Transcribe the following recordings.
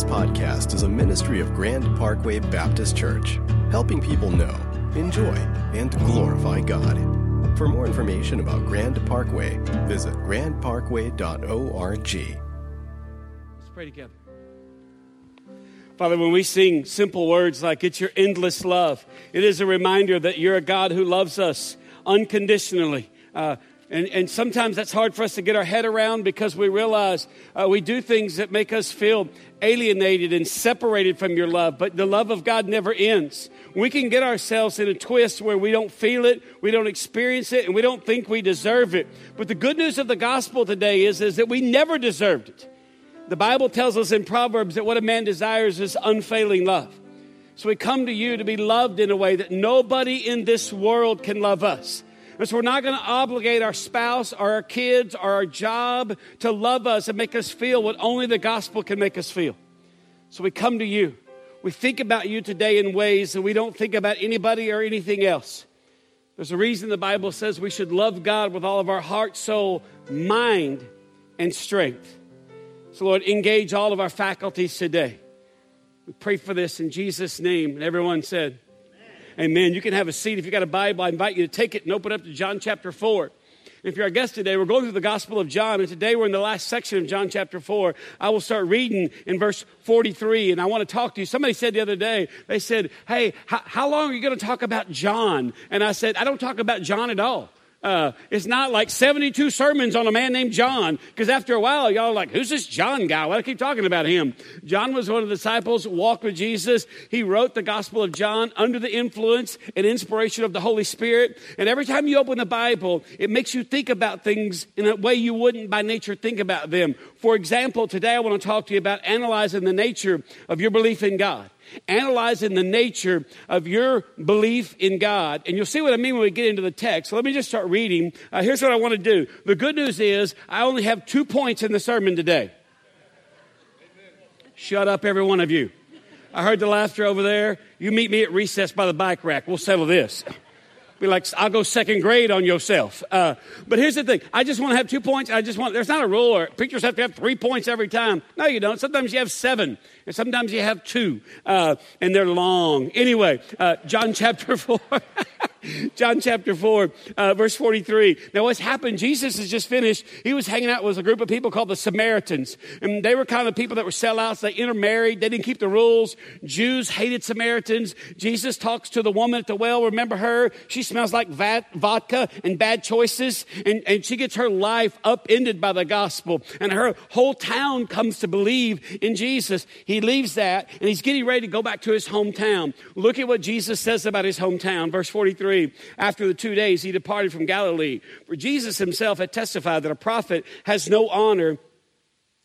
This podcast is a ministry of Grand Parkway Baptist Church, helping people know, enjoy, and glorify God. For more information about Grand Parkway, visit grandparkway.org. Let's pray together. Father, when we sing simple words like it's your endless love, it is a reminder that you're a God who loves us unconditionally. Uh, and, and sometimes that's hard for us to get our head around because we realize uh, we do things that make us feel alienated and separated from your love. But the love of God never ends. We can get ourselves in a twist where we don't feel it, we don't experience it, and we don't think we deserve it. But the good news of the gospel today is, is that we never deserved it. The Bible tells us in Proverbs that what a man desires is unfailing love. So we come to you to be loved in a way that nobody in this world can love us. And so we're not going to obligate our spouse or our kids or our job to love us and make us feel what only the gospel can make us feel. So we come to you. We think about you today in ways that we don't think about anybody or anything else. There's a reason the Bible says we should love God with all of our heart, soul, mind, and strength. So, Lord, engage all of our faculties today. We pray for this in Jesus' name. And everyone said, Amen. You can have a seat. If you got a Bible, I invite you to take it and open up to John chapter 4. If you're our guest today, we're going through the Gospel of John, and today we're in the last section of John chapter 4. I will start reading in verse 43, and I want to talk to you. Somebody said the other day, they said, Hey, how, how long are you going to talk about John? And I said, I don't talk about John at all. Uh, it's not like 72 sermons on a man named John, because after a while, y'all are like, who's this John guy? Why do I keep talking about him? John was one of the disciples, walked with Jesus. He wrote the Gospel of John under the influence and inspiration of the Holy Spirit. And every time you open the Bible, it makes you think about things in a way you wouldn't by nature think about them. For example, today I want to talk to you about analyzing the nature of your belief in God analyzing the nature of your belief in God. And you'll see what I mean when we get into the text. Let me just start reading. Uh, here's what I want to do. The good news is I only have two points in the sermon today. Shut up, every one of you. I heard the laughter over there. You meet me at recess by the bike rack. We'll settle this. Be like, I'll go second grade on yourself. Uh, but here's the thing. I just want to have two points. I just want, there's not a rule or preachers have to have three points every time. No, you don't. Sometimes you have seven and sometimes you have two, uh, and they're long. Anyway, uh, John chapter 4. John chapter 4, uh, verse 43. Now, what's happened? Jesus has just finished. He was hanging out with a group of people called the Samaritans. And they were kind of people that were sellouts. They intermarried. They didn't keep the rules. Jews hated Samaritans. Jesus talks to the woman at the well. Remember her? She smells like vodka and bad choices. And, and she gets her life upended by the gospel. And her whole town comes to believe in Jesus. He leaves that and he's getting ready to go back to his hometown. Look at what Jesus says about his hometown. Verse 43. After the two days, he departed from Galilee. For Jesus himself had testified that a prophet has no honor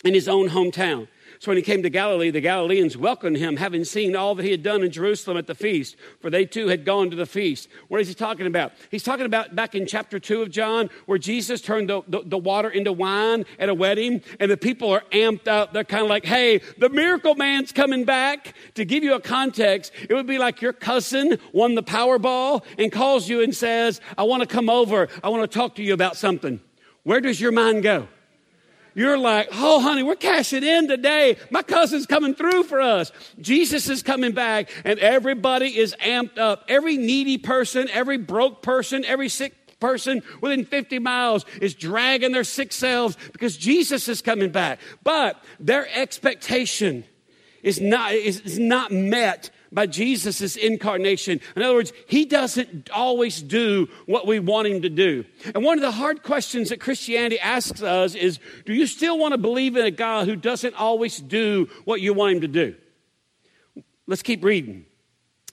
in his own hometown. So when he came to Galilee, the Galileans welcomed him, having seen all that he had done in Jerusalem at the feast, for they too had gone to the feast. What is he talking about? He's talking about back in chapter 2 of John, where Jesus turned the, the, the water into wine at a wedding, and the people are amped up. They're kind of like, hey, the miracle man's coming back. To give you a context, it would be like your cousin won the Powerball and calls you and says, I want to come over. I want to talk to you about something. Where does your mind go? You're like, oh, honey, we're cashing in today. My cousin's coming through for us. Jesus is coming back, and everybody is amped up. Every needy person, every broke person, every sick person within 50 miles is dragging their sick selves because Jesus is coming back. But their expectation is not, is, is not met by Jesus' incarnation. In other words, he doesn't always do what we want him to do. And one of the hard questions that Christianity asks us is do you still want to believe in a God who doesn't always do what you want him to do? Let's keep reading.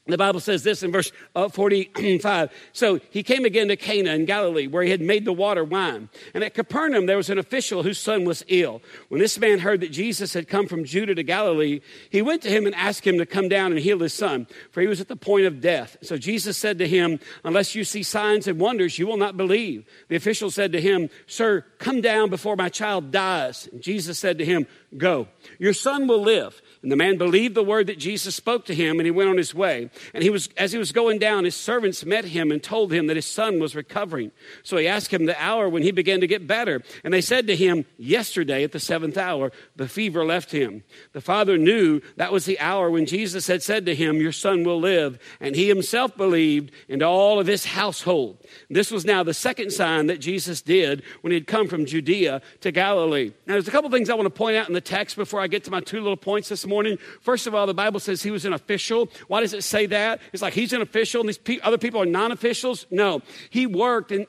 The Bible says this in verse uh, 45. So he came again to Cana in Galilee, where he had made the water wine. And at Capernaum, there was an official whose son was ill. When this man heard that Jesus had come from Judea to Galilee, he went to him and asked him to come down and heal his son, for he was at the point of death. So Jesus said to him, Unless you see signs and wonders, you will not believe. The official said to him, Sir, come down before my child dies. And Jesus said to him, Go, your son will live. And the man believed the word that Jesus spoke to him, and he went on his way. And he was, as he was going down, his servants met him and told him that his son was recovering. So he asked him the hour when he began to get better. And they said to him, Yesterday at the seventh hour, the fever left him. The father knew that was the hour when Jesus had said to him, Your son will live. And he himself believed, and all of his household. This was now the second sign that Jesus did when he had come from Judea to Galilee. Now, there's a couple things I want to point out in the text before I get to my two little points this morning. First of all, the Bible says he was an official. Why does it say that? It's like he's an official and these pe- other people are non officials? No. He worked, in,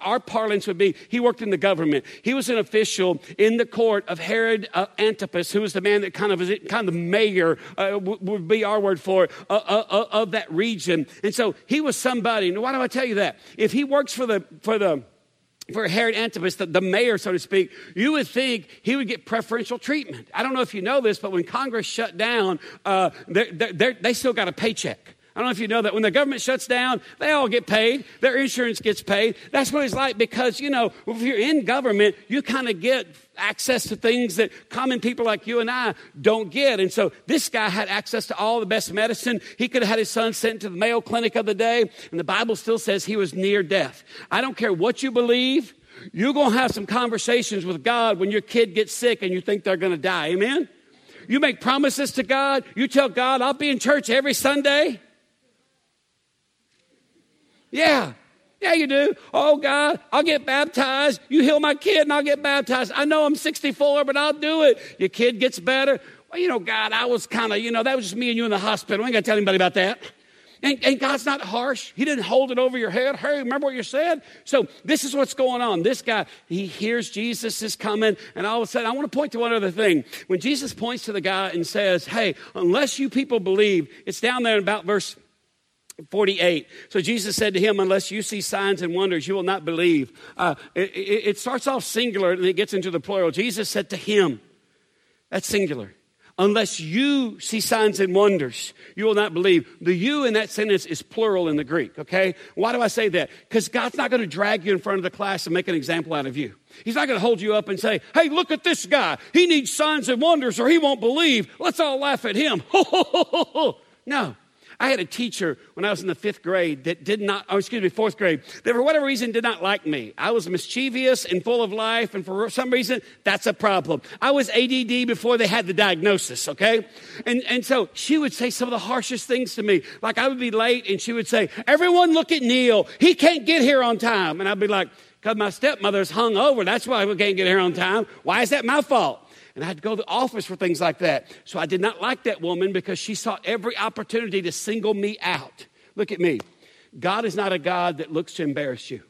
our parlance would be he worked in the government. He was an official in the court of Herod uh, Antipas, who was the man that kind of was kind of the mayor, uh, would be our word for it, uh, uh, uh, of that region. And so he was somebody. And why do I tell you that? If he works for the, for the, for Herod Antipas, the, the, mayor, so to speak, you would think he would get preferential treatment. I don't know if you know this, but when Congress shut down, uh, they're, they're, they still got a paycheck. I don't know if you know that when the government shuts down, they all get paid. Their insurance gets paid. That's what it's like because, you know, if you're in government, you kind of get access to things that common people like you and I don't get. And so this guy had access to all the best medicine. He could have had his son sent to the Mayo Clinic of the day, and the Bible still says he was near death. I don't care what you believe. You're going to have some conversations with God when your kid gets sick and you think they're going to die. Amen? You make promises to God. You tell God, I'll be in church every Sunday. Yeah. Yeah, you do. Oh, God, I'll get baptized. You heal my kid and I'll get baptized. I know I'm 64, but I'll do it. Your kid gets better. Well, you know, God, I was kind of, you know, that was just me and you in the hospital. I ain't got to tell anybody about that. And, and, God's not harsh. He didn't hold it over your head. Hey, remember what you said? So this is what's going on. This guy, he hears Jesus is coming, and all of a sudden, I want to point to one other thing. When Jesus points to the guy and says, Hey, unless you people believe, it's down there in about verse 48. So Jesus said to him, Unless you see signs and wonders, you will not believe. Uh, it, it, starts off singular and it gets into the plural. Jesus said to him, That's singular. Unless you see signs and wonders, you will not believe. The you in that sentence is plural in the Greek, okay? Why do I say that? Because God's not going to drag you in front of the class and make an example out of you. He's not going to hold you up and say, hey, look at this guy. He needs signs and wonders or he won't believe. Let's all laugh at him. no. I had a teacher when I was in the fifth grade that did not, oh, excuse me, fourth grade, that for whatever reason did not like me. I was mischievous and full of life, and for some reason, that's a problem. I was ADD before they had the diagnosis, okay? And, and so she would say some of the harshest things to me. Like I would be late, and she would say, Everyone look at Neil. He can't get here on time. And I'd be like, Because my stepmother's hung over. That's why we can't get here on time. Why is that my fault? And I had to go to the office for things like that. So I did not like that woman because she sought every opportunity to single me out. Look at me. God is not a God that looks to embarrass you.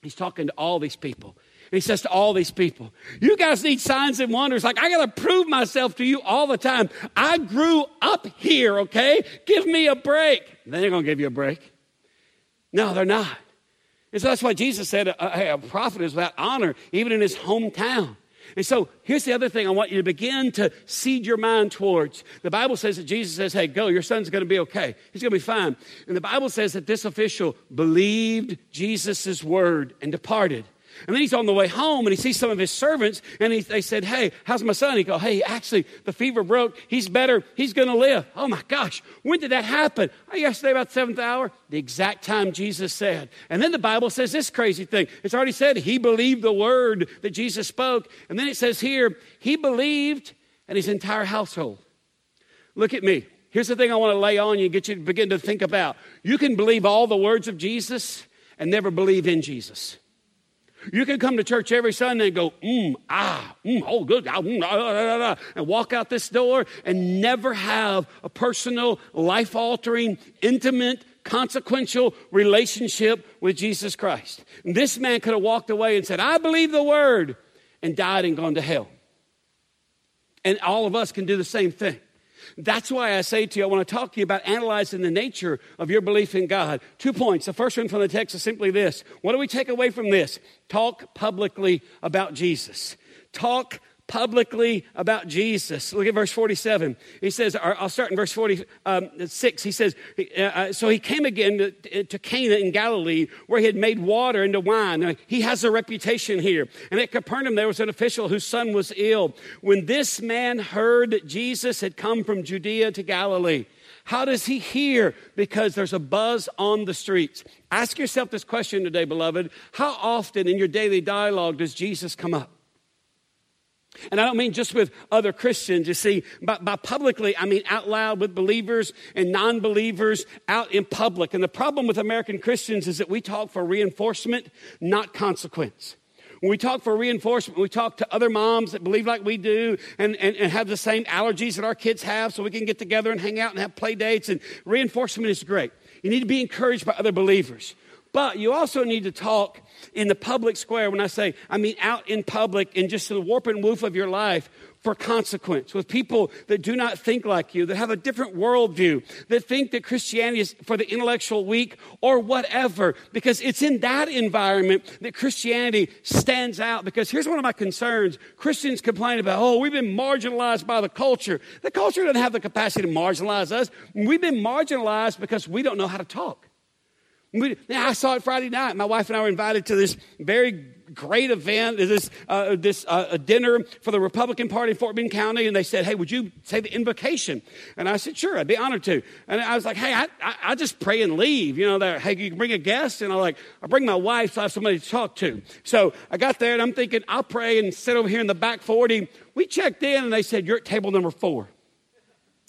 He's talking to all these people. And he says to all these people, You guys need signs and wonders. Like, I got to prove myself to you all the time. I grew up here, okay? Give me a break. Then they're going to give you a break. No, they're not. And so that's why Jesus said uh, a, a, a prophet is without honor, even in his hometown. And so here's the other thing I want you to begin to seed your mind towards. The Bible says that Jesus says, Hey, go, your son's going to be okay. He's going to be fine. And the Bible says that this official believed Jesus' word and departed. And then he's on the way home and he sees some of his servants and he, they said, Hey, how's my son? He go, Hey, actually, the fever broke. He's better. He's going to live. Oh my gosh. When did that happen? Oh, yesterday about the seventh hour. The exact time Jesus said. And then the Bible says this crazy thing. It's already said he believed the word that Jesus spoke. And then it says here, he believed and his entire household. Look at me. Here's the thing I want to lay on you and get you to begin to think about. You can believe all the words of Jesus and never believe in Jesus. You can come to church every Sunday and go, mm, ah, mm, oh, good, ah, mm, ah, ah, ah, and walk out this door and never have a personal, life altering, intimate, consequential relationship with Jesus Christ. And this man could have walked away and said, I believe the word, and died and gone to hell. And all of us can do the same thing. That's why I say to you, I want to talk to you about analyzing the nature of your belief in God. Two points. The first one from the text is simply this What do we take away from this? Talk publicly about Jesus. Talk publicly about Jesus. Look at verse 47. He says, I'll start in verse 46. Um, he says, uh, uh, So he came again to, Cana in Galilee, where he had made water into wine. He has a reputation here. And at Capernaum, there was an official whose son was ill. When this man heard that Jesus had come from Judea to Galilee, How does he hear? Because there's a buzz on the streets. Ask yourself this question today, beloved. How often in your daily dialogue does Jesus come up? And I don't mean just with other Christians, you see, but by publicly, I mean out loud with believers and non believers out in public. And the problem with American Christians is that we talk for reinforcement, not consequence. When we talk for reinforcement, we talk to other moms that believe like we do and, and, and have the same allergies that our kids have so we can get together and hang out and have play dates. And reinforcement is great. You need to be encouraged by other believers. But you also need to talk in the public square. When I say, I mean out in public in just the warp and woof of your life for consequence with people that do not think like you, that have a different worldview, that think that Christianity is for the intellectual weak or whatever, because it's in that environment that Christianity stands out. Because here's one of my concerns Christians complain about, oh, we've been marginalized by the culture. The culture doesn't have the capacity to marginalize us. We've been marginalized because we don't know how to talk. We, I saw it Friday night. My wife and I were invited to this very great event, this, uh, this uh, a dinner for the Republican Party in Fort Bend County, and they said, "Hey, would you say the invocation?" And I said, "Sure, I'd be honored to." And I was like, "Hey, I, I, I just pray and leave." You know, hey, you can bring a guest, and I'm like I bring my wife, so I have somebody to talk to. So I got there, and I'm thinking, I'll pray and sit over here in the back forty. We checked in, and they said, "You're at table number four.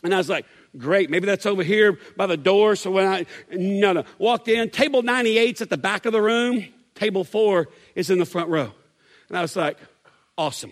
And I was like, Great. Maybe that's over here by the door. So when I, no, no, walked in, table 98's at the back of the room. Table four is in the front row. And I was like, awesome.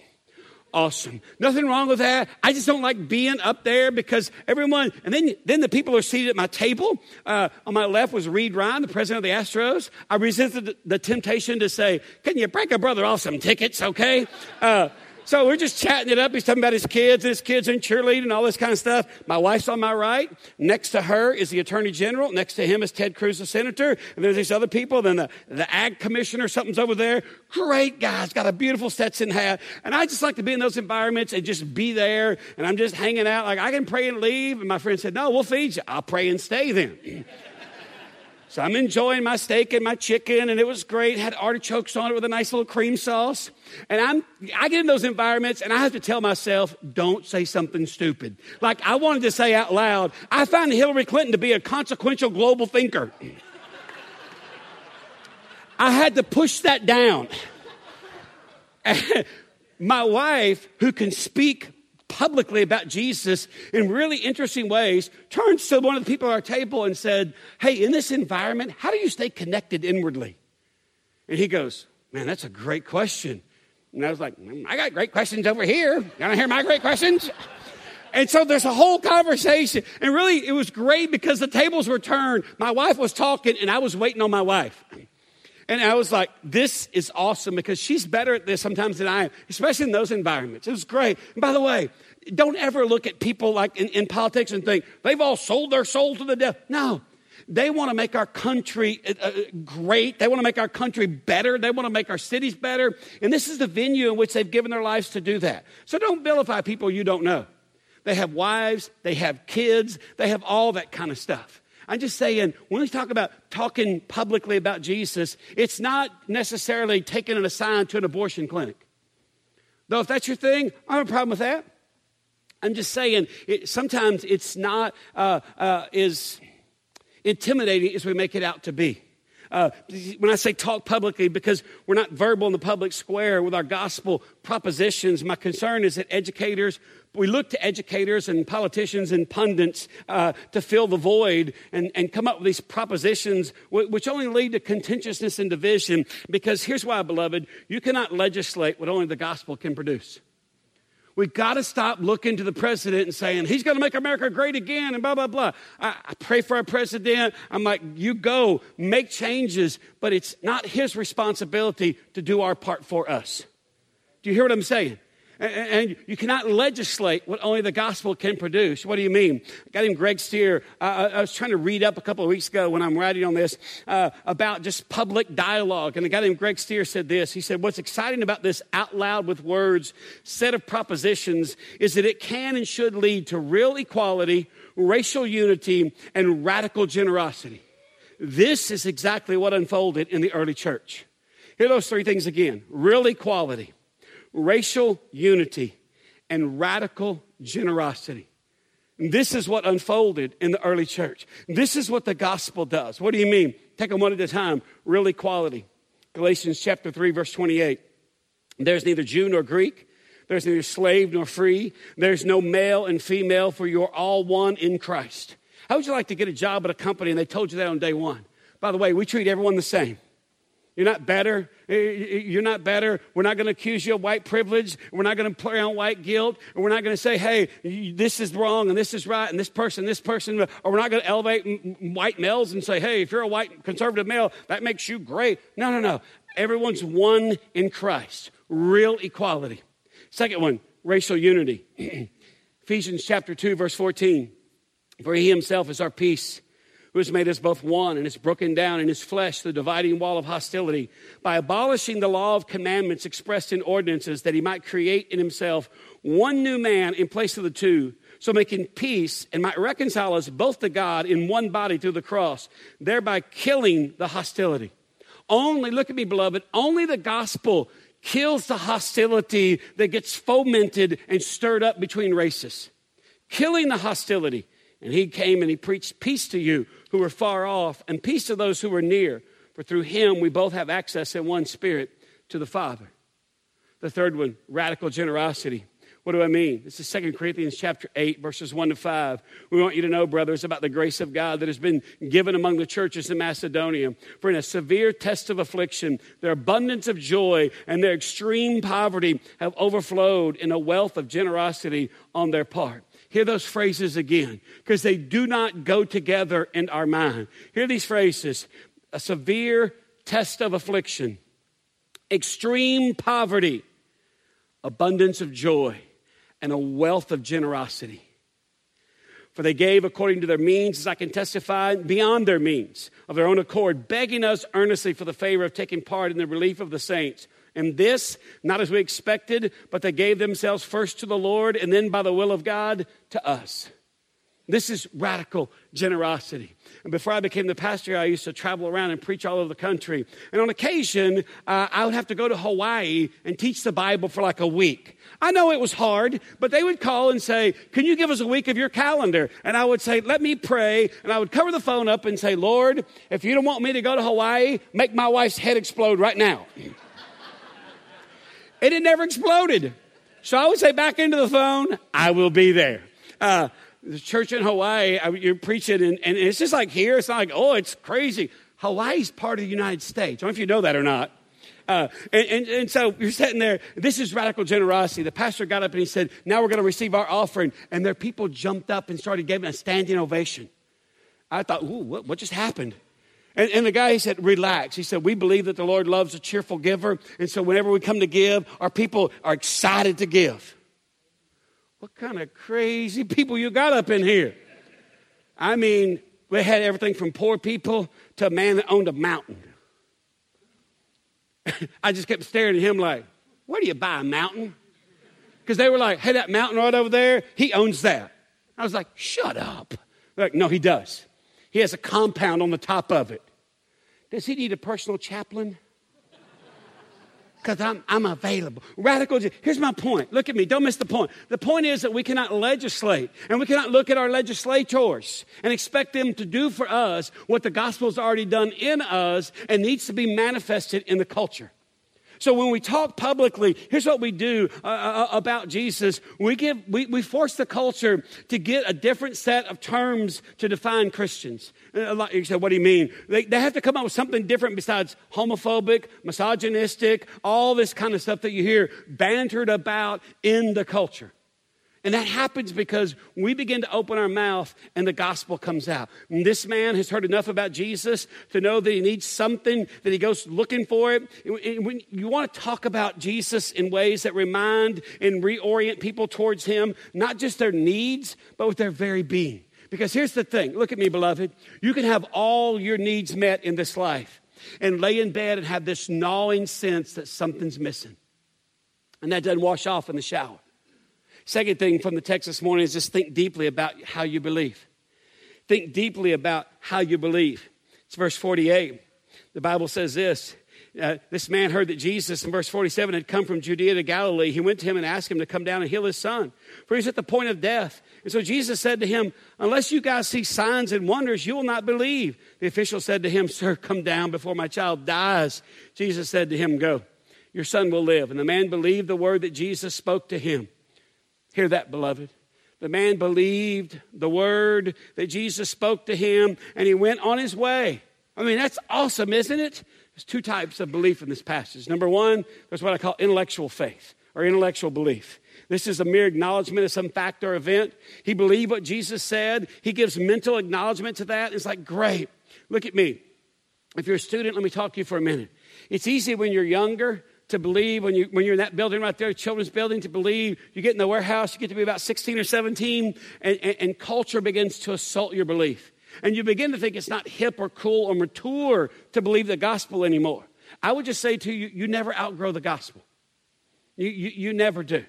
Awesome. Nothing wrong with that. I just don't like being up there because everyone, and then, then the people are seated at my table. Uh, on my left was Reid Ryan, the president of the Astros. I resisted the temptation to say, can you break a brother off some tickets, okay? Uh, so we're just chatting it up. He's talking about his kids, his kids in cheerleading, and all this kind of stuff. My wife's on my right. Next to her is the attorney general. Next to him is Ted Cruz, the senator. And there's these other people. Then the, the ag commissioner, something's over there. Great guys, got a beautiful Stetson hat. And I just like to be in those environments and just be there. And I'm just hanging out. Like I can pray and leave. And my friend said, No, we'll feed you. I'll pray and stay then. So I'm enjoying my steak and my chicken, and it was great. Had artichokes on it with a nice little cream sauce. And I'm, I get in those environments, and I have to tell myself, don't say something stupid. Like I wanted to say out loud, I find Hillary Clinton to be a consequential global thinker. I had to push that down. my wife, who can speak publicly about Jesus in really interesting ways, turns to one of the people at our table and said, Hey, in this environment, how do you stay connected inwardly? And he goes, Man, that's a great question. And I was like, mm, I got great questions over here. You want to hear my great questions? And so there's a whole conversation. And really, it was great because the tables were turned. My wife was talking, and I was waiting on my wife. And I was like, this is awesome because she's better at this sometimes than I am, especially in those environments. It was great. And by the way, don't ever look at people like in, in politics and think they've all sold their soul to the devil. No. They want to make our country uh, uh great. They want to make our country better. They want to make our cities better. And this is the venue in which they've given their lives to do that. So don't vilify people you don't know. They have wives, they have kids, they have all that kind of stuff. I'm just saying, when we talk about talking publicly about Jesus, it's not necessarily taking an assign to an abortion clinic. Though, if that's your thing, I have a problem with that. I'm just saying, it, sometimes it's not uh, uh, as intimidating as we make it out to be. Uh, when I say talk publicly, because we're not verbal in the public square with our gospel propositions, my concern is that educators, we look to educators and politicians and pundits uh, to fill the void and, and come up with these propositions which only lead to contentiousness and division. Because here's why, beloved, you cannot legislate what only the gospel can produce. We've got to stop looking to the president and saying, he's going to make America great again and blah, blah, blah. I, I, pray for our president. I'm like, you go, make changes, but it's not his responsibility to do our part for us. Do you hear what I'm saying? And you cannot legislate what only the gospel can produce. What do you mean? A guy named Greg Stier. Uh, I was trying to read up a couple of weeks ago when I'm writing on this uh, about just public dialogue. And the guy named Greg Stier said this. He said, What's exciting about this out loud with words set of propositions is that it can and should lead to real equality, racial unity, and radical generosity. This is exactly what unfolded in the early church. Here are those three things again real equality racial unity, and radical generosity. This is what unfolded in the early church. This is what the gospel does. What do you mean? Take them one at a time. Real equality. Galatians chapter 3, verse 28. There's neither Jew nor Greek. There's neither slave nor free. There's no male and female, for you're all one in Christ. How would you like to get a job at a company and they told you that on day one? By the way, we treat everyone the same. You're not better. You're not better. We're not going to accuse you of white privilege. We're not going to play on white guilt. We're not going to say, hey, this is wrong and this is right and this person, this person. Or we're not going to elevate white males and say, hey, if you're a white conservative male, that makes you great. No, no, no. Everyone's one in Christ. Real equality. Second one, racial unity. Ephesians chapter 2, verse 14. For he himself is our peace, who has made us both one and has broken down in his flesh the dividing wall of hostility by abolishing the law of commandments expressed in ordinances that he might create in himself one new man in place of the two so making peace and might reconcile us both to God in one body through the cross, thereby killing the hostility. Only, look at me, beloved, only the gospel kills the hostility that gets fomented and stirred up between races. Killing the hostility. And he came and he preached peace to you who were far off and peace to those who were near. For through him we both have access in one spirit to the Father. The third one, radical generosity. What do I mean? This is 2 Corinthians chapter 8, verses 1 to 5. We want you to know, brothers, about the grace of God that has been given among the churches in Macedonia. For in a severe test of affliction, their abundance of joy and their extreme poverty have overflowed in a wealth of generosity on their part. Hear those phrases again, because they do not go together in our mind. Hear these phrases a severe test of affliction, extreme poverty, abundance of joy and a wealth of generosity. For they gave according to their means, as I can testify, beyond their means, of their own accord, begging us earnestly for the favor of taking part in the relief of the saints. And this, not as we expected, but they gave themselves first to the Lord and then by the will of God to us. This is radical generosity. And before I became the pastor, I used to travel around and preach all over the country. And on occasion, uh, I would have to go to Hawaii and teach the Bible for like a week. I know it was hard, but they would call and say, Can you give us a week of your calendar? And I would say, Let me pray. And I would cover the phone up and say, Lord, if you don't want me to go to Hawaii, make my wife's head explode right now. And it never exploded. So I would say back into the phone, I will be there. Uh, the church in Hawaii, you're preaching, and, and it's just like here. It's not like, oh, it's crazy. Hawaii's part of the United States. I don't know if you know that or not. Uh, and, and, and, so you're sitting there. This is radical generosity. The pastor got up and he said, Now we're going to receive our offering. And their people jumped up and started giving a standing ovation. I thought, Ooh, what, what just happened? And, and, the guy, he said, relax. He said, we believe that the Lord loves a cheerful giver. And so whenever we come to give, our people are excited to give. What kind of crazy people you got up in here? I mean, we had everything from poor people to a man that owned a mountain. I just kept staring at him like, where do you buy a mountain? Because they were like, hey, that mountain right over there, he owns that. I was like, shut up. They're like, no, he does. He has a compound on the top of it. Does he need a personal chaplain? because I'm, I'm available. Radical, here's my point. Look at me. Don't miss the point. The point is that we cannot legislate and we cannot look at our legislators and expect them to do for us what the gospel's already done in us and needs to be manifested in the culture. So when we talk publicly, here's what we do uh, uh, uh, about Jesus. We give, we, we force the culture to get a different set of terms to define Christians. Uh, you say, what do you mean? They, they have to come up with something different besides homophobic, misogynistic, all this kind of stuff that you hear bantered about in the culture. And that happens because we begin to open our mouth and the gospel comes out. And this man has heard enough about Jesus to know that he needs something, that he goes looking for it. And When you want to talk about Jesus in ways that remind and reorient people towards him, not just their needs, but with their very being. Because here's the thing look at me, beloved. You can have all your needs met in this life and lay in bed and have this gnawing sense that something's missing. And that doesn't wash off in the shower. Second thing from the text this morning is just think deeply about how you believe. Think deeply about how you believe. It's verse 48. The Bible says this uh, this man heard that Jesus, in verse 47, had come from Judea to Galilee. He went to him and asked him to come down and heal his son, for he's at the point of death. And so Jesus said to him, Unless you guys see signs and wonders, you will not believe. The official said to him, Sir, come down before my child dies. Jesus said to him, Go, your son will live. And the man believed the word that Jesus spoke to him. Hear that, beloved. The man believed the word that Jesus spoke to him, and he went on his way. I mean, that's awesome, isn't it? There's two types of belief in this passage. Number one, there's what I call intellectual faith or intellectual belief. This is a mere acknowledgement of some fact or event. He believed what Jesus said. He gives mental acknowledgement to that. It's like, great, look at me. If you're a student, let me talk to you for a minute. It's easy when you're younger to believe, when, you, when you're in that building right there, children's building, to believe. You get in the warehouse, you get to be about 16 or 17, and, and, and culture begins to assault your belief. And you begin to think it's not hip or cool or mature to believe the gospel anymore. I would just say to you, you never outgrow the gospel. You, you, you never do.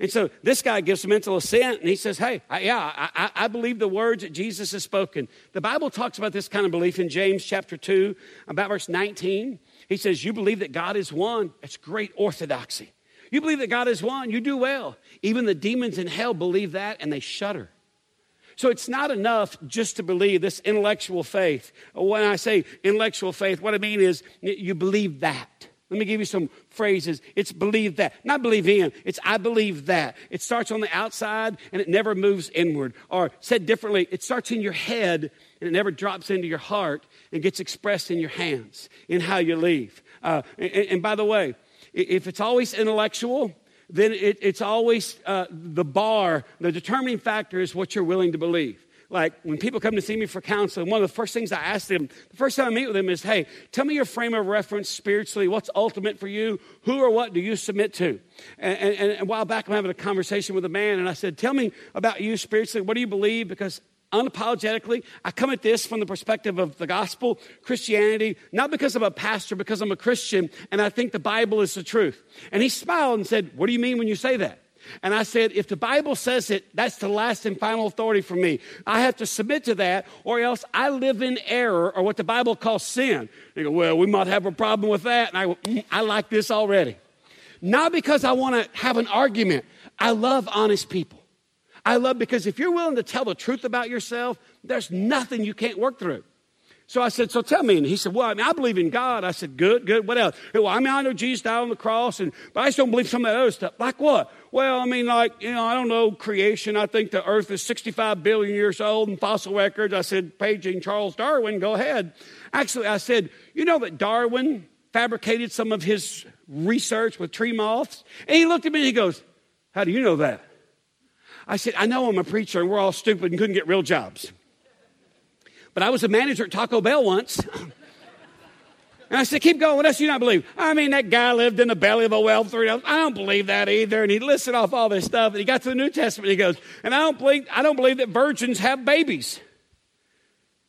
And so this guy gives mental assent and he says, Hey, I, yeah, I, I, believe the words that Jesus has spoken. The Bible talks about this kind of belief in James chapter 2, about verse 19. He says, You believe that God is one. That's great orthodoxy. You believe that God is one. You do well. Even the demons in hell believe that and they shudder. So it's not enough just to believe this intellectual faith. When I say intellectual faith, what I mean is you believe that. Let me give you some phrases. It's believe that. Not believe in, it's I believe that. It starts on the outside and it never moves inward. Or said differently, it starts in your head and it never drops into your heart and gets expressed in your hands, in how you leave. Uh, and, and by the way, if it's always intellectual, then it, it's always uh, the bar, the determining factor is what you're willing to believe. Like when people come to see me for counseling, one of the first things I ask them, the first time I meet with them is, hey, tell me your frame of reference spiritually. What's ultimate for you? Who or what do you submit to? And, and, and a while back, I'm having a conversation with a man, and I said, tell me about you spiritually. What do you believe? Because unapologetically. I come at this from the perspective of the gospel, Christianity, not because I'm a pastor, because I'm a Christian, and I think the Bible is the truth. And he smiled and said, What do you mean when you say that? And I said, if the Bible says it, that's the last and final authority for me. I have to submit to that, or else I live in error, or what the Bible calls sin. They go, well, we might have a problem with that. And I go, mm, I like this already. Not because I want to have an argument. I love honest people. I love because if you're willing to tell the truth about yourself, there's nothing you can't work through. So I said, So tell me. And he said, Well, I mean, I believe in God. I said, Good, good. What else? Well, I mean, I know Jesus died on the cross, and but I just don't believe some of that other stuff. Like what? Well, I mean, like, you know, I don't know, creation. I think the earth is 65 billion years old and fossil records. I said, paging Charles Darwin, go ahead. Actually, I said, You know that Darwin fabricated some of his research with tree moths? And he looked at me and he goes, How do you know that? I said, I know I'm a preacher and we're all stupid and couldn't get real jobs. But I was a manager at Taco Bell once. And I said, keep going. What else do you not believe? I mean, that guy lived in the belly of a whale three days. I don't believe that either. And he listed off all this stuff. And he got to the New Testament. He goes, and I don't believe, I don't believe that virgins have babies.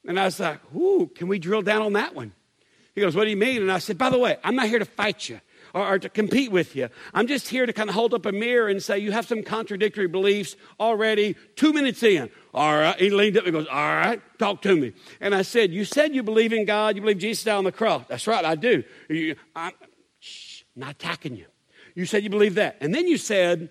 And I was like, ooh, can we drill down on that one? He goes, what do you mean? And I said, by the way, I'm not here to fight you or, or to compete with you. I'm just here to kind of hold up a mirror and say, you have some contradictory beliefs already two minutes in. All right. He leaned up and goes, All right, talk to me. And I said, You said you believe in God, you believe Jesus died on the cross. That's right, I do. You, I'm shh, not attacking you. You said you believe that. And then you said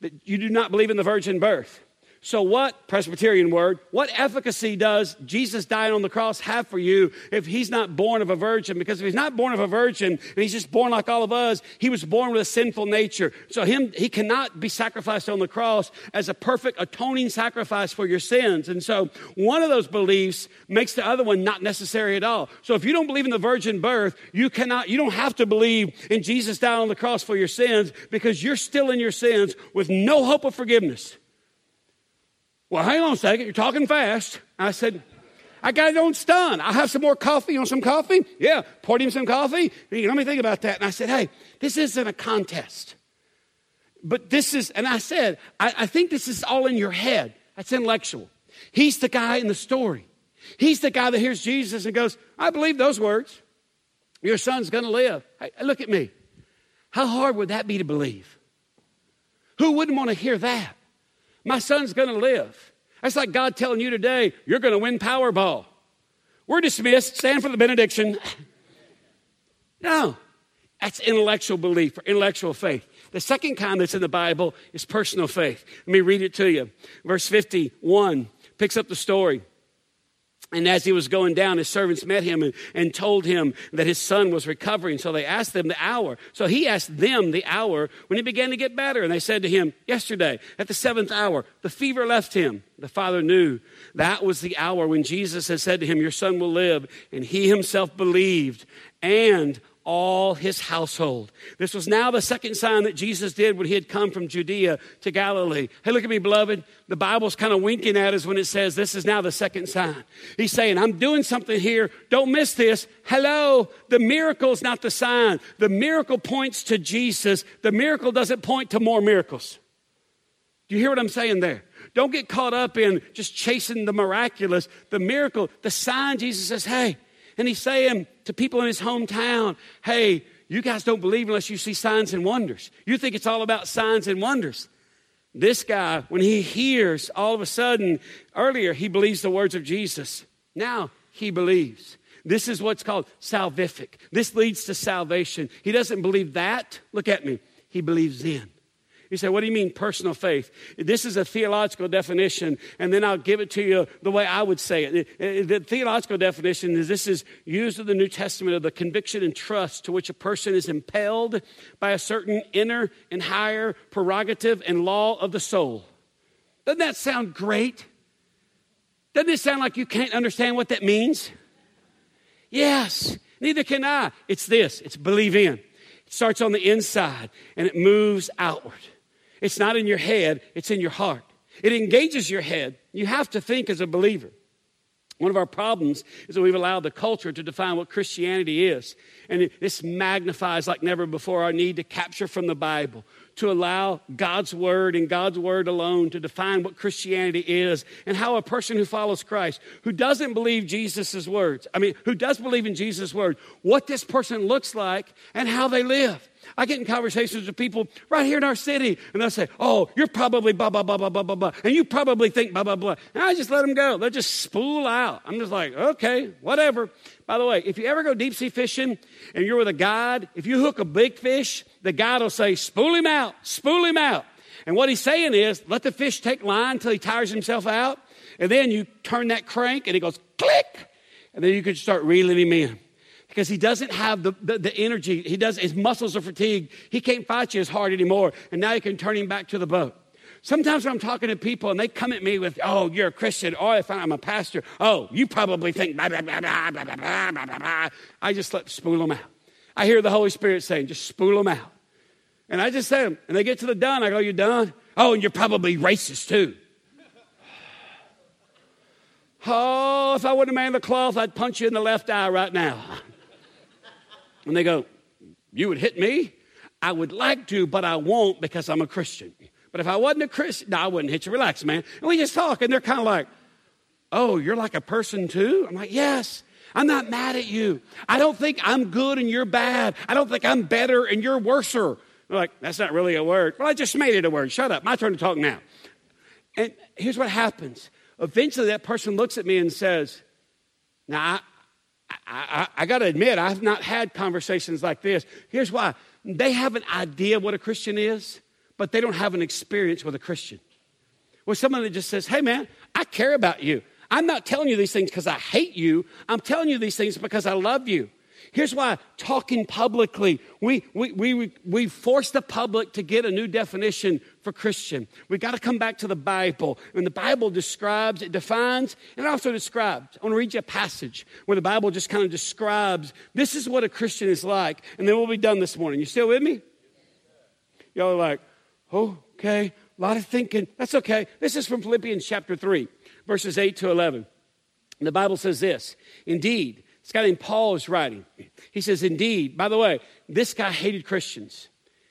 that you do not believe in the virgin birth. So, what, Presbyterian word, what efficacy does Jesus dying on the cross have for you if he's not born of a virgin? Because if he's not born of a virgin and he's just born like all of us, he was born with a sinful nature. So, him, he cannot be sacrificed on the cross as a perfect atoning sacrifice for your sins. And so, one of those beliefs makes the other one not necessary at all. So, if you don't believe in the virgin birth, you cannot, you don't have to believe in Jesus dying on the cross for your sins because you're still in your sins with no hope of forgiveness. Well, hang on a second. You're talking fast. I said, I got it on stun. I have some more coffee. You want some coffee? Yeah. Poured him some coffee. Let me think about that. And I said, hey, this isn't a contest. But this is, and I said, I, I think this is all in your head. That's intellectual. He's the guy in the story. He's the guy that hears Jesus and goes, I believe those words. Your son's going to live. Hey, look at me. How hard would that be to believe? Who wouldn't want to hear that? My son's going to live. That's like God telling you today, you're going to win Powerball. We're dismissed. Stand for the benediction. No, that's intellectual belief or intellectual faith. The second kind that's in the Bible is personal faith. Let me read it to you. Verse 51 picks up the story. And as he was going down, his servants met him and, and, told him that his son was recovering. So they asked them the hour. So he asked them the hour when he began to get better. And they said to him, Yesterday, at the seventh hour, the fever left him. The father knew that was the hour when Jesus had said to him, Your son will live. And he himself believed and all his household. This was now the second sign that Jesus did when he had come from Judea to Galilee. Hey, look at me, beloved. The Bible's kind of winking at us when it says this is now the second sign. He's saying, I'm doing something here. Don't miss this. Hello. The miracle is not the sign. The miracle points to Jesus. The miracle doesn't point to more miracles. Do you hear what I'm saying there? Don't get caught up in just chasing the miraculous, the miracle, the sign. Jesus says, Hey, and he's saying to people in his hometown, hey, you guys don't believe unless you see signs and wonders. You think it's all about signs and wonders. This guy, when he hears, all of a sudden, earlier, he believes the words of Jesus. Now he believes. This is what's called salvific. This leads to salvation. He doesn't believe that. Look at me. He believes in. You say, what do you mean personal faith? This is a theological definition, and then I'll give it to you the way I would say it. Uh, uh, the theological definition is this is used in the New Testament of the conviction and trust to which a person is impelled by a certain inner and higher prerogative and law of the soul. Doesn't that sound great? Doesn't it sound like you can't understand what that means? Yes, neither can I. It's this it's believe in. It starts on the inside and it moves outward. It's not in your head, it's in your heart. It engages your head. You have to think as a believer. One of our problems is that we've allowed the culture to define what Christianity is. And this magnifies like never before our need to capture from the Bible, to allow God's Word and God's Word alone to define what Christianity is and how a person who follows Christ, who doesn't believe Jesus' words, I mean, who does believe in Jesus' word, what this person looks like and how they live. I get in conversations with people right here in our city, and they'll say, Oh, you're probably blah, blah, blah, blah, blah, blah, blah. And you probably think blah, blah, blah. And I just let them go. They'll just spool out. I'm just like, Okay, whatever. By the way, if you ever go deep sea fishing and you're with a guide, if you hook a big fish, the guide will say, Spool him out, spool him out. And what he's saying is, let the fish take line until he tires himself out. And then you turn that crank and he goes click. And then you can start reeling him in because he doesn't have the, the, the, energy. He does, his muscles are fatigued. He can't fight you as hard anymore. And now you can turn him back to the boat. Sometimes when I'm talking to people and they come at me with, oh, you're a Christian, or if I'm a pastor, oh, you probably think blah, blah, blah, blah, blah, blah, blah, blah, blah. I just let spool them out. I hear the Holy Spirit saying, just spool them out. And I just say them, and they get to the done. I go, "You're done? Oh, and you're probably racist too. Oh, if I wouldn't have made the cloth, I'd punch you in the left eye right now. And they go, You would hit me? I would like to, but I won't because I'm a Christian. But if I wasn't a Christian, no, I wouldn't hit you. Relax, man. And we just talk, and they're kind of like, Oh, you're like a person too? I'm like, Yes. I'm not mad at you. I don't think I'm good and you're bad. I don't think I'm better and you're worser. They're like, that's not really a word. Well, I just made it a word. Shut up. My turn to talk now. And here's what happens. Eventually, that person looks at me and says, Now, I, I, I got to admit, I've not had conversations like this. Here's why they have an idea what a Christian is, but they don't have an experience with a Christian. Well, someone that just says, Hey, man, I care about you. I'm not telling you these things because I hate you. I'm telling you these things because I love you. Here's why talking publicly, we, we, we, we force the public to get a new definition for Christian. We got to come back to the Bible. When the Bible describes, it defines, and it also describes. I want to read you a passage where the Bible just kind of describes this is what a Christian is like, and then we'll be done this morning. You still with me? Y'all are like, oh, okay, a lot of thinking. That's okay. This is from Philippians chapter 3, verses 8 to 11. And the Bible says this Indeed, this guy named Paul is writing. He says, Indeed, by the way, this guy hated Christians.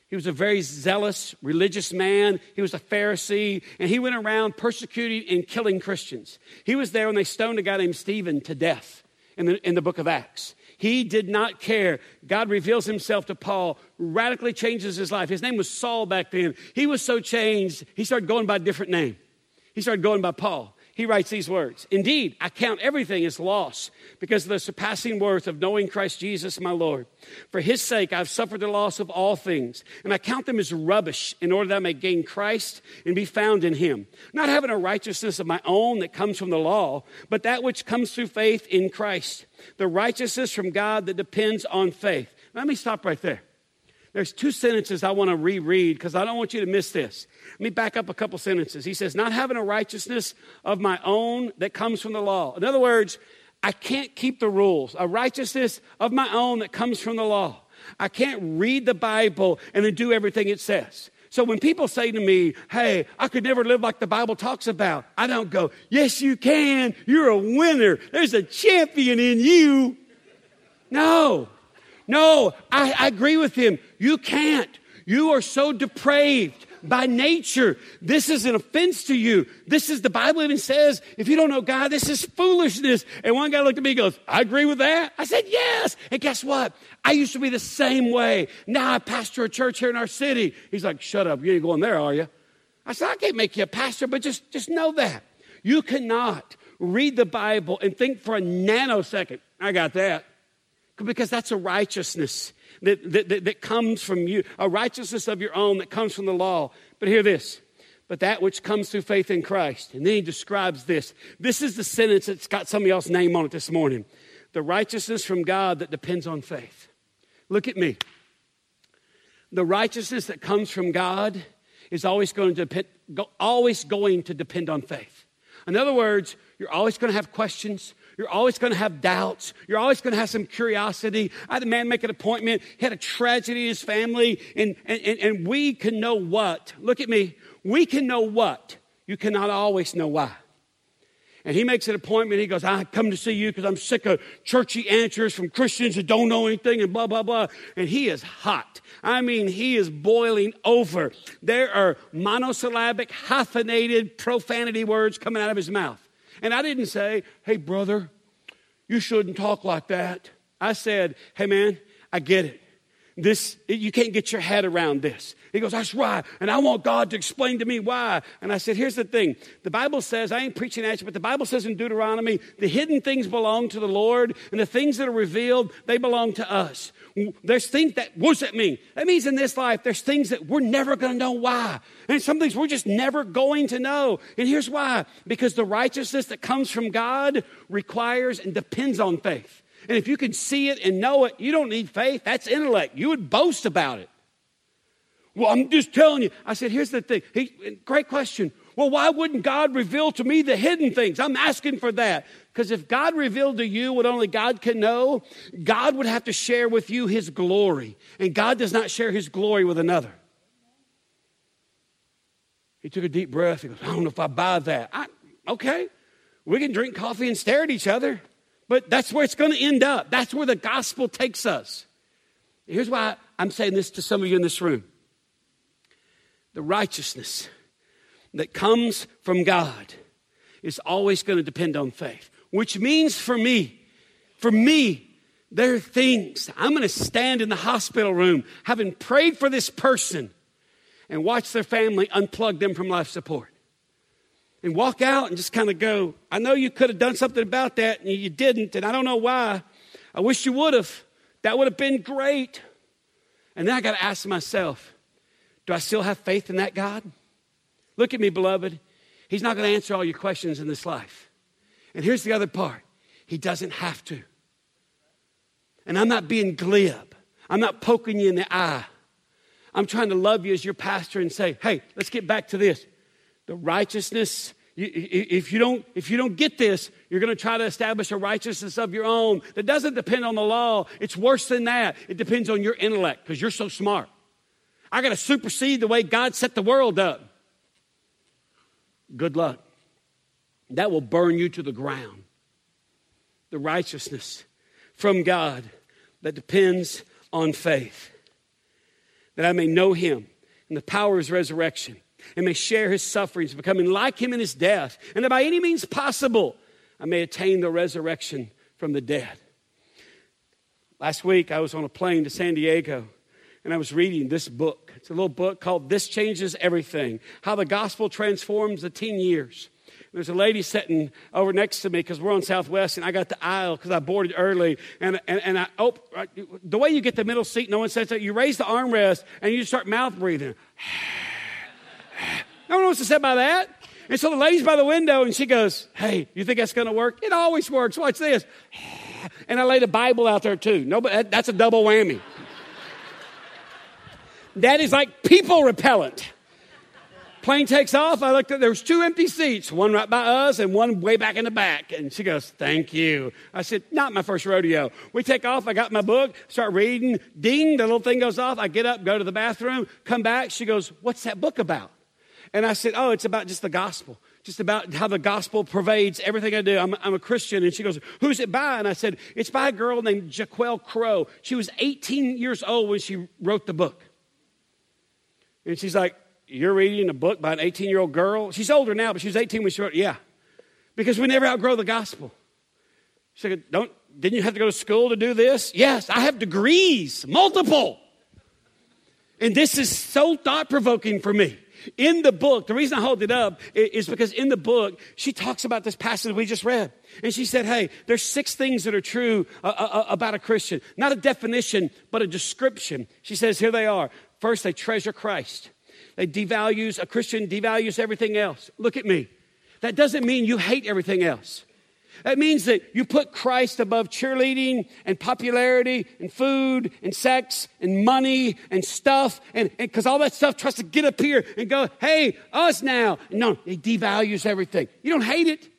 He was a very zealous, religious man. He was a Pharisee, and he went around persecuting and killing Christians. He was there when they stoned a guy named Stephen to death in the, in the book of Acts. He did not care. God reveals himself to Paul, radically changes his life. His name was Saul back then. He was so changed, he started going by a different name. He started going by Paul. He writes these words Indeed, I count everything as loss because of the surpassing worth of knowing Christ Jesus my Lord. For his sake, I've suffered the loss of all things, and I count them as rubbish in order that I may gain Christ and be found in him. Not having a righteousness of my own that comes from the law, but that which comes through faith in Christ, the righteousness from God that depends on faith. Let me stop right there. There's two sentences I want to reread because I don't want you to miss this. Let me back up a couple sentences. He says, Not having a righteousness of my own that comes from the law. In other words, I can't keep the rules, a righteousness of my own that comes from the law. I can't read the Bible and then do everything it says. So when people say to me, Hey, I could never live like the Bible talks about, I don't go, Yes, you can. You're a winner. There's a champion in you. No, no, I, I agree with him. You can't. You are so depraved by nature. This is an offense to you. This is the Bible even says, if you don't know God, this is foolishness. And one guy looked at me and goes, I agree with that. I said, yes. And guess what? I used to be the same way. Now I pastor a church here in our city. He's like, shut up. You ain't going there, are you? I said, I can't make you a pastor, but just, just know that. You cannot read the Bible and think for a nanosecond, I got that because that's a righteousness that, that, that, that, comes from you, a righteousness of your own that comes from the law. But hear this but that which comes through faith in Christ. And then he describes this. This is the sentence that's got somebody else's name on it this morning. The righteousness from God that depends on faith. Look at me. The righteousness that comes from God is always going to depend, always going to depend on faith. In other words, you're always going to have questions. You're always going to have doubts. You're always going to have some curiosity. I had a man make an appointment. He had a tragedy in his family, and, and, and we can know what. Look at me. We can know what. You cannot always know why. And he makes an appointment. He goes, I come to see you because I'm sick of churchy answers from Christians that don't know anything and blah, blah, blah. And he is hot. I mean, he is boiling over. There are monosyllabic, hyphenated profanity words coming out of his mouth. And I didn't say, hey, brother, you shouldn't talk like that. I said, hey, man, I get it. This, you can't get your head around this. He goes, That's right. And I want God to explain to me why. And I said, Here's the thing. The Bible says, I ain't preaching at you, but the Bible says in Deuteronomy, the hidden things belong to the Lord, and the things that are revealed, they belong to us. There's things that, what does that mean? That means in this life, there's things that we're never going to know why. And some things we're just never going to know. And here's why because the righteousness that comes from God requires and depends on faith. And if you can see it and know it, you don't need faith. That's intellect. You would boast about it. Well, I'm just telling you. I said, here's the thing. He, great question. Well, why wouldn't God reveal to me the hidden things? I'm asking for that. Because if God revealed to you what only God can know, God would have to share with you his glory. And God does not share his glory with another. He took a deep breath. He goes, I don't know if I buy that. I, okay, we can drink coffee and stare at each other, but that's where it's going to end up. That's where the gospel takes us. Here's why I'm saying this to some of you in this room the righteousness that comes from God is always going to depend on faith, which means for me, for me, there are things I'm going to stand in the hospital room having prayed for this person and watch their family unplug them from life support and walk out and just kind of go, I know you could have done something about that and you didn't, and I don't know why. I wish you would have. That would have been great. And then I got to ask myself, do I still have faith in that God? Look at me, beloved. He's not going to answer all your questions in this life. And here's the other part He doesn't have to. And I'm not being glib, I'm not poking you in the eye. I'm trying to love you as your pastor and say, hey, let's get back to this. The righteousness, if you don't, if you don't get this, you're going to try to establish a righteousness of your own that doesn't depend on the law. It's worse than that. It depends on your intellect because you're so smart. I got to supersede the way God set the world up. Good luck. That will burn you to the ground. The righteousness from God that depends on faith. That I may know him and the power of his resurrection and may share his sufferings, becoming like him in his death, and that by any means possible I may attain the resurrection from the dead. Last week I was on a plane to San Diego and I was reading this book. It's a little book called This Changes Everything How the Gospel Transforms the Teen Years. There's a lady sitting over next to me because we're on Southwest, and I got the aisle because I boarded early. And, and, and I oh, the way you get the middle seat, no one says that. You raise the armrest and you start mouth breathing. no one wants to say by that. And so the lady's by the window and she goes, Hey, you think that's going to work? It always works. Watch this. And I laid a Bible out there too. No, but that's a double whammy. that is like people repellent. Plane takes off. I looked at there was two empty seats, one right by us and one way back in the back. And she goes, "Thank you." I said, "Not my first rodeo." We take off. I got my book, start reading. Ding, the little thing goes off. I get up, go to the bathroom, come back. She goes, "What's that book about?" And I said, Oh, it's about just the gospel, just about how the gospel pervades everything I do. I'm, I'm a Christian. And she goes, Who's it by? And I said, It's by a girl named Jaquelle Crowe. She was 18 years old when she wrote the book. And she's like, You're reading a book by an 18 year old girl? She's older now, but she was 18 when she wrote it. Yeah. Because we never outgrow the gospel. She said, Don't, didn't you have to go to school to do this? Yes, I have degrees, multiple. And this is so thought provoking for me. In the book, the reason I hold it up is because in the book, she talks about this passage we just read. And she said, hey, there's six things that are true uh, uh, uh, about a Christian. Not a definition, but a description. She says, here they are. First, they treasure Christ. They devalues, a Christian devalues everything else. Look at me. That doesn't mean you hate everything else. That means that you put Christ above cheerleading and popularity and food and sex and money and stuff. And because all that stuff tries to get up here and go, hey, us now. No, it devalues everything. You don't hate it.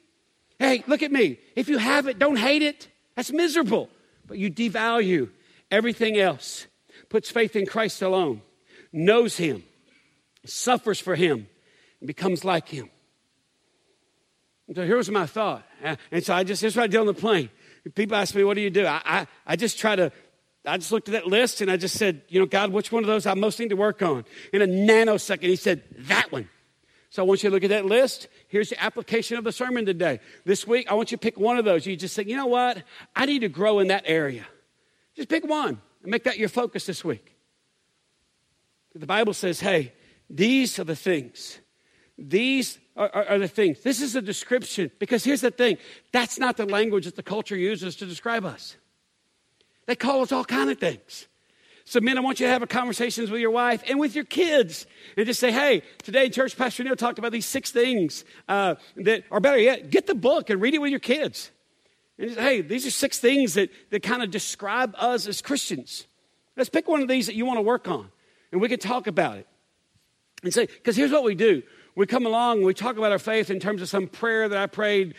Hey, look at me. If you have it, don't hate it. That's miserable. But you devalue everything else, puts faith in Christ alone, knows Him, suffers for Him, and becomes like Him. So here's my thought. And so I just, here's what I did on the plane. People ask me, what do you do? I, I, I just try to, I just looked at that list and I just said, you know, God, which one of those I most need to work on? In a nanosecond, he said, that one. So I want you to look at that list. Here's the application of the sermon today. This week, I want you to pick one of those. You just say, you know what? I need to grow in that area. Just pick one and make that your focus this week. The Bible says, hey, these are the things. These are, are, the things. This is a description because here's the thing that's not the language that the culture uses to describe us. They call us all kind of things. So, men, I want you to have conversations with your wife and with your kids, and just say, "Hey, today, Church Pastor Neil talked about these six things uh, that, or better yet, get the book and read it with your kids." And just, hey, these are six things that that kind of describe us as Christians. Let's pick one of these that you want to work on, and we can talk about it. And say, because here's what we do: we come along, we talk about our faith in terms of some prayer that I prayed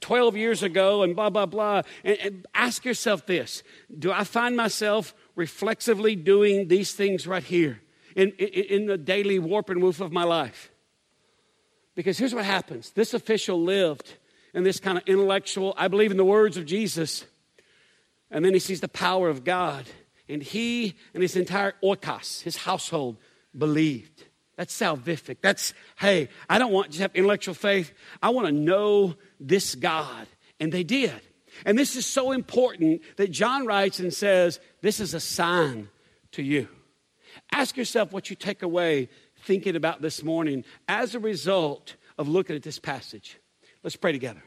12 years ago and blah, blah, blah. And, and, ask yourself this Do I find myself reflexively doing these things right here in, in, in the daily warp and woof of my life? Because here's what happens this official lived in this kind of intellectual, I believe in the words of Jesus, and then he sees the power of God. And he and his entire oikos, his household, believed. That's salvific. That's, hey, I don't want to have intellectual faith. I want to know this God. And they did. And this is so important that John writes and says, This is a sign to you. Ask yourself what you take away thinking about this morning as a result of looking at this passage. Let's pray together.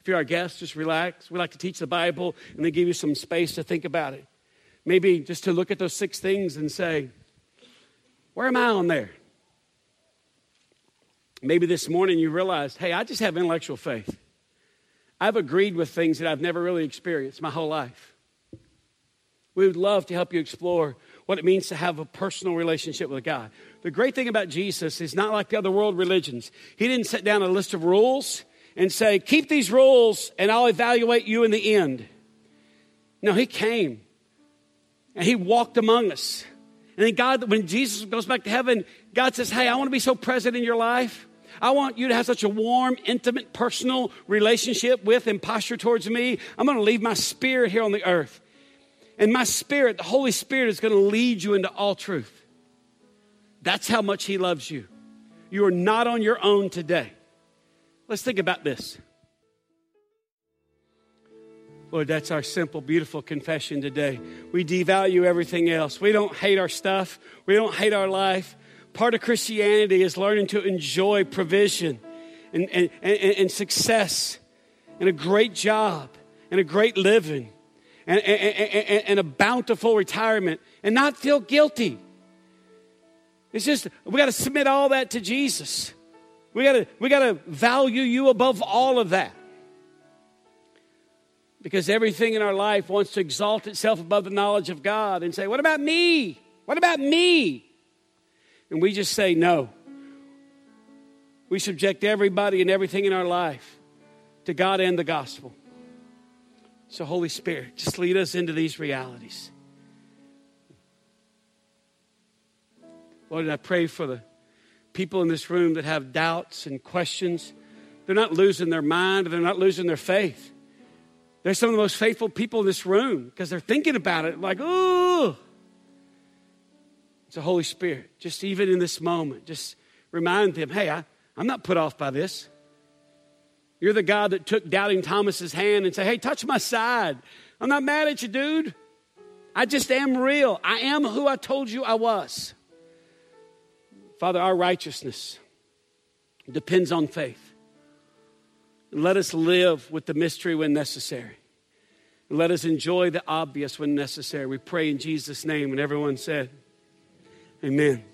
If you're our guest, just relax. We like to teach the Bible and then give you some space to think about it. Maybe just to look at those six things and say, where am I on there? Maybe this morning you realized, hey, I just have intellectual faith. I've agreed with things that I've never really experienced my whole life. We would love to help you explore what it means to have a personal relationship with God. The great thing about Jesus is not like the other world religions. He didn't set down a list of rules and say, keep these rules and I'll evaluate you in the end. No, He came and he walked among us. And then God, when Jesus goes back to heaven, God says, Hey, I want to be so present in your life. I want you to have such a warm, intimate, personal relationship with and posture towards me. I'm going to leave my spirit here on the earth. And my spirit, the Holy Spirit, is going to lead you into all truth. That's how much He loves you. You are not on your own today. Let's think about this. Lord, that's our simple, beautiful confession today. We devalue everything else. We don't hate our stuff. We don't hate our life. part of Christianity is learning to enjoy provision and, and, and, and success and a great job and a great living and, and, and, a bountiful retirement and not feel guilty. It's just, we got to submit all that to Jesus. We got to we got to value you above all of that. Because everything in our life wants to exalt itself above the knowledge of God and say, What about me? What about me? And we just say, No. We subject everybody and everything in our life to God and the gospel. So, Holy Spirit, just lead us into these realities. Lord, I pray for the people in this room that have doubts and questions. They're not losing their mind, they're not losing their faith. They're some of the most faithful people in this room because they're thinking about it like, ooh. It's the Holy Spirit. Just even in this moment, just remind them, hey, I, I'm not put off by this. You're the God that took doubting Thomas's hand and said, hey, touch my side. I'm not mad at you, dude. I just am real. I am who I told you I was. Father, our righteousness depends on faith. Let us live with the mystery when necessary. Let us enjoy the obvious when necessary. We pray in Jesus' name. And everyone said, Amen.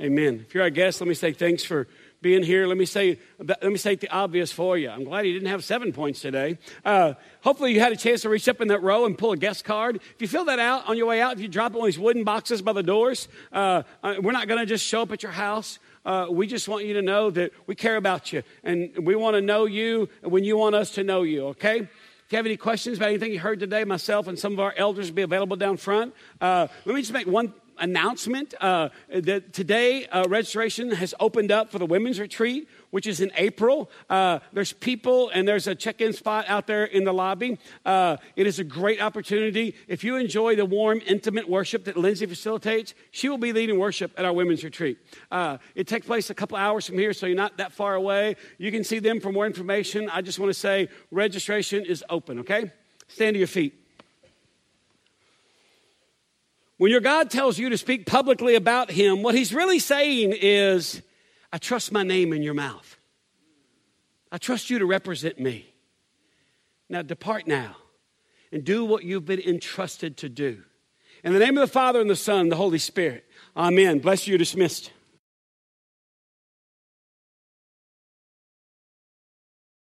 Amen. If you're our guest, let me say thanks for being here. Let me say, let me state the obvious for you. I'm glad you didn't have seven points today. Uh, hopefully, you had a chance to reach up in that row and pull a guest card. If you fill that out on your way out, if you drop one of these wooden boxes by the doors, uh, uh we're not going to just show up at your house. Uh, we just want you to know that we care about you and we want to know you when you want us to know you, okay? If you have any questions about anything you heard today, myself and some of our elders will be available down front. Uh, let me just make one announcement uh, that today uh, registration has opened up for the women's retreat which is in april. Uh, there's people and there's a check-in spot out there in the lobby. Uh, it is a great opportunity. If you enjoy the warm intimate worship that lindsay facilitates she will be leading worship at our women's retreat. Uh, it takes place a couple hours from here so you're not that far away. You can see them for more information. I just want to say registration is open okay? Stand to your feet. When your God tells you to speak publicly about Him, what He's really saying is, I trust my name in your mouth. I trust you to represent me. Now depart now and do what you've been entrusted to do. In the name of the Father and the Son and the Holy Spirit. Amen. Bless you. Dismissed.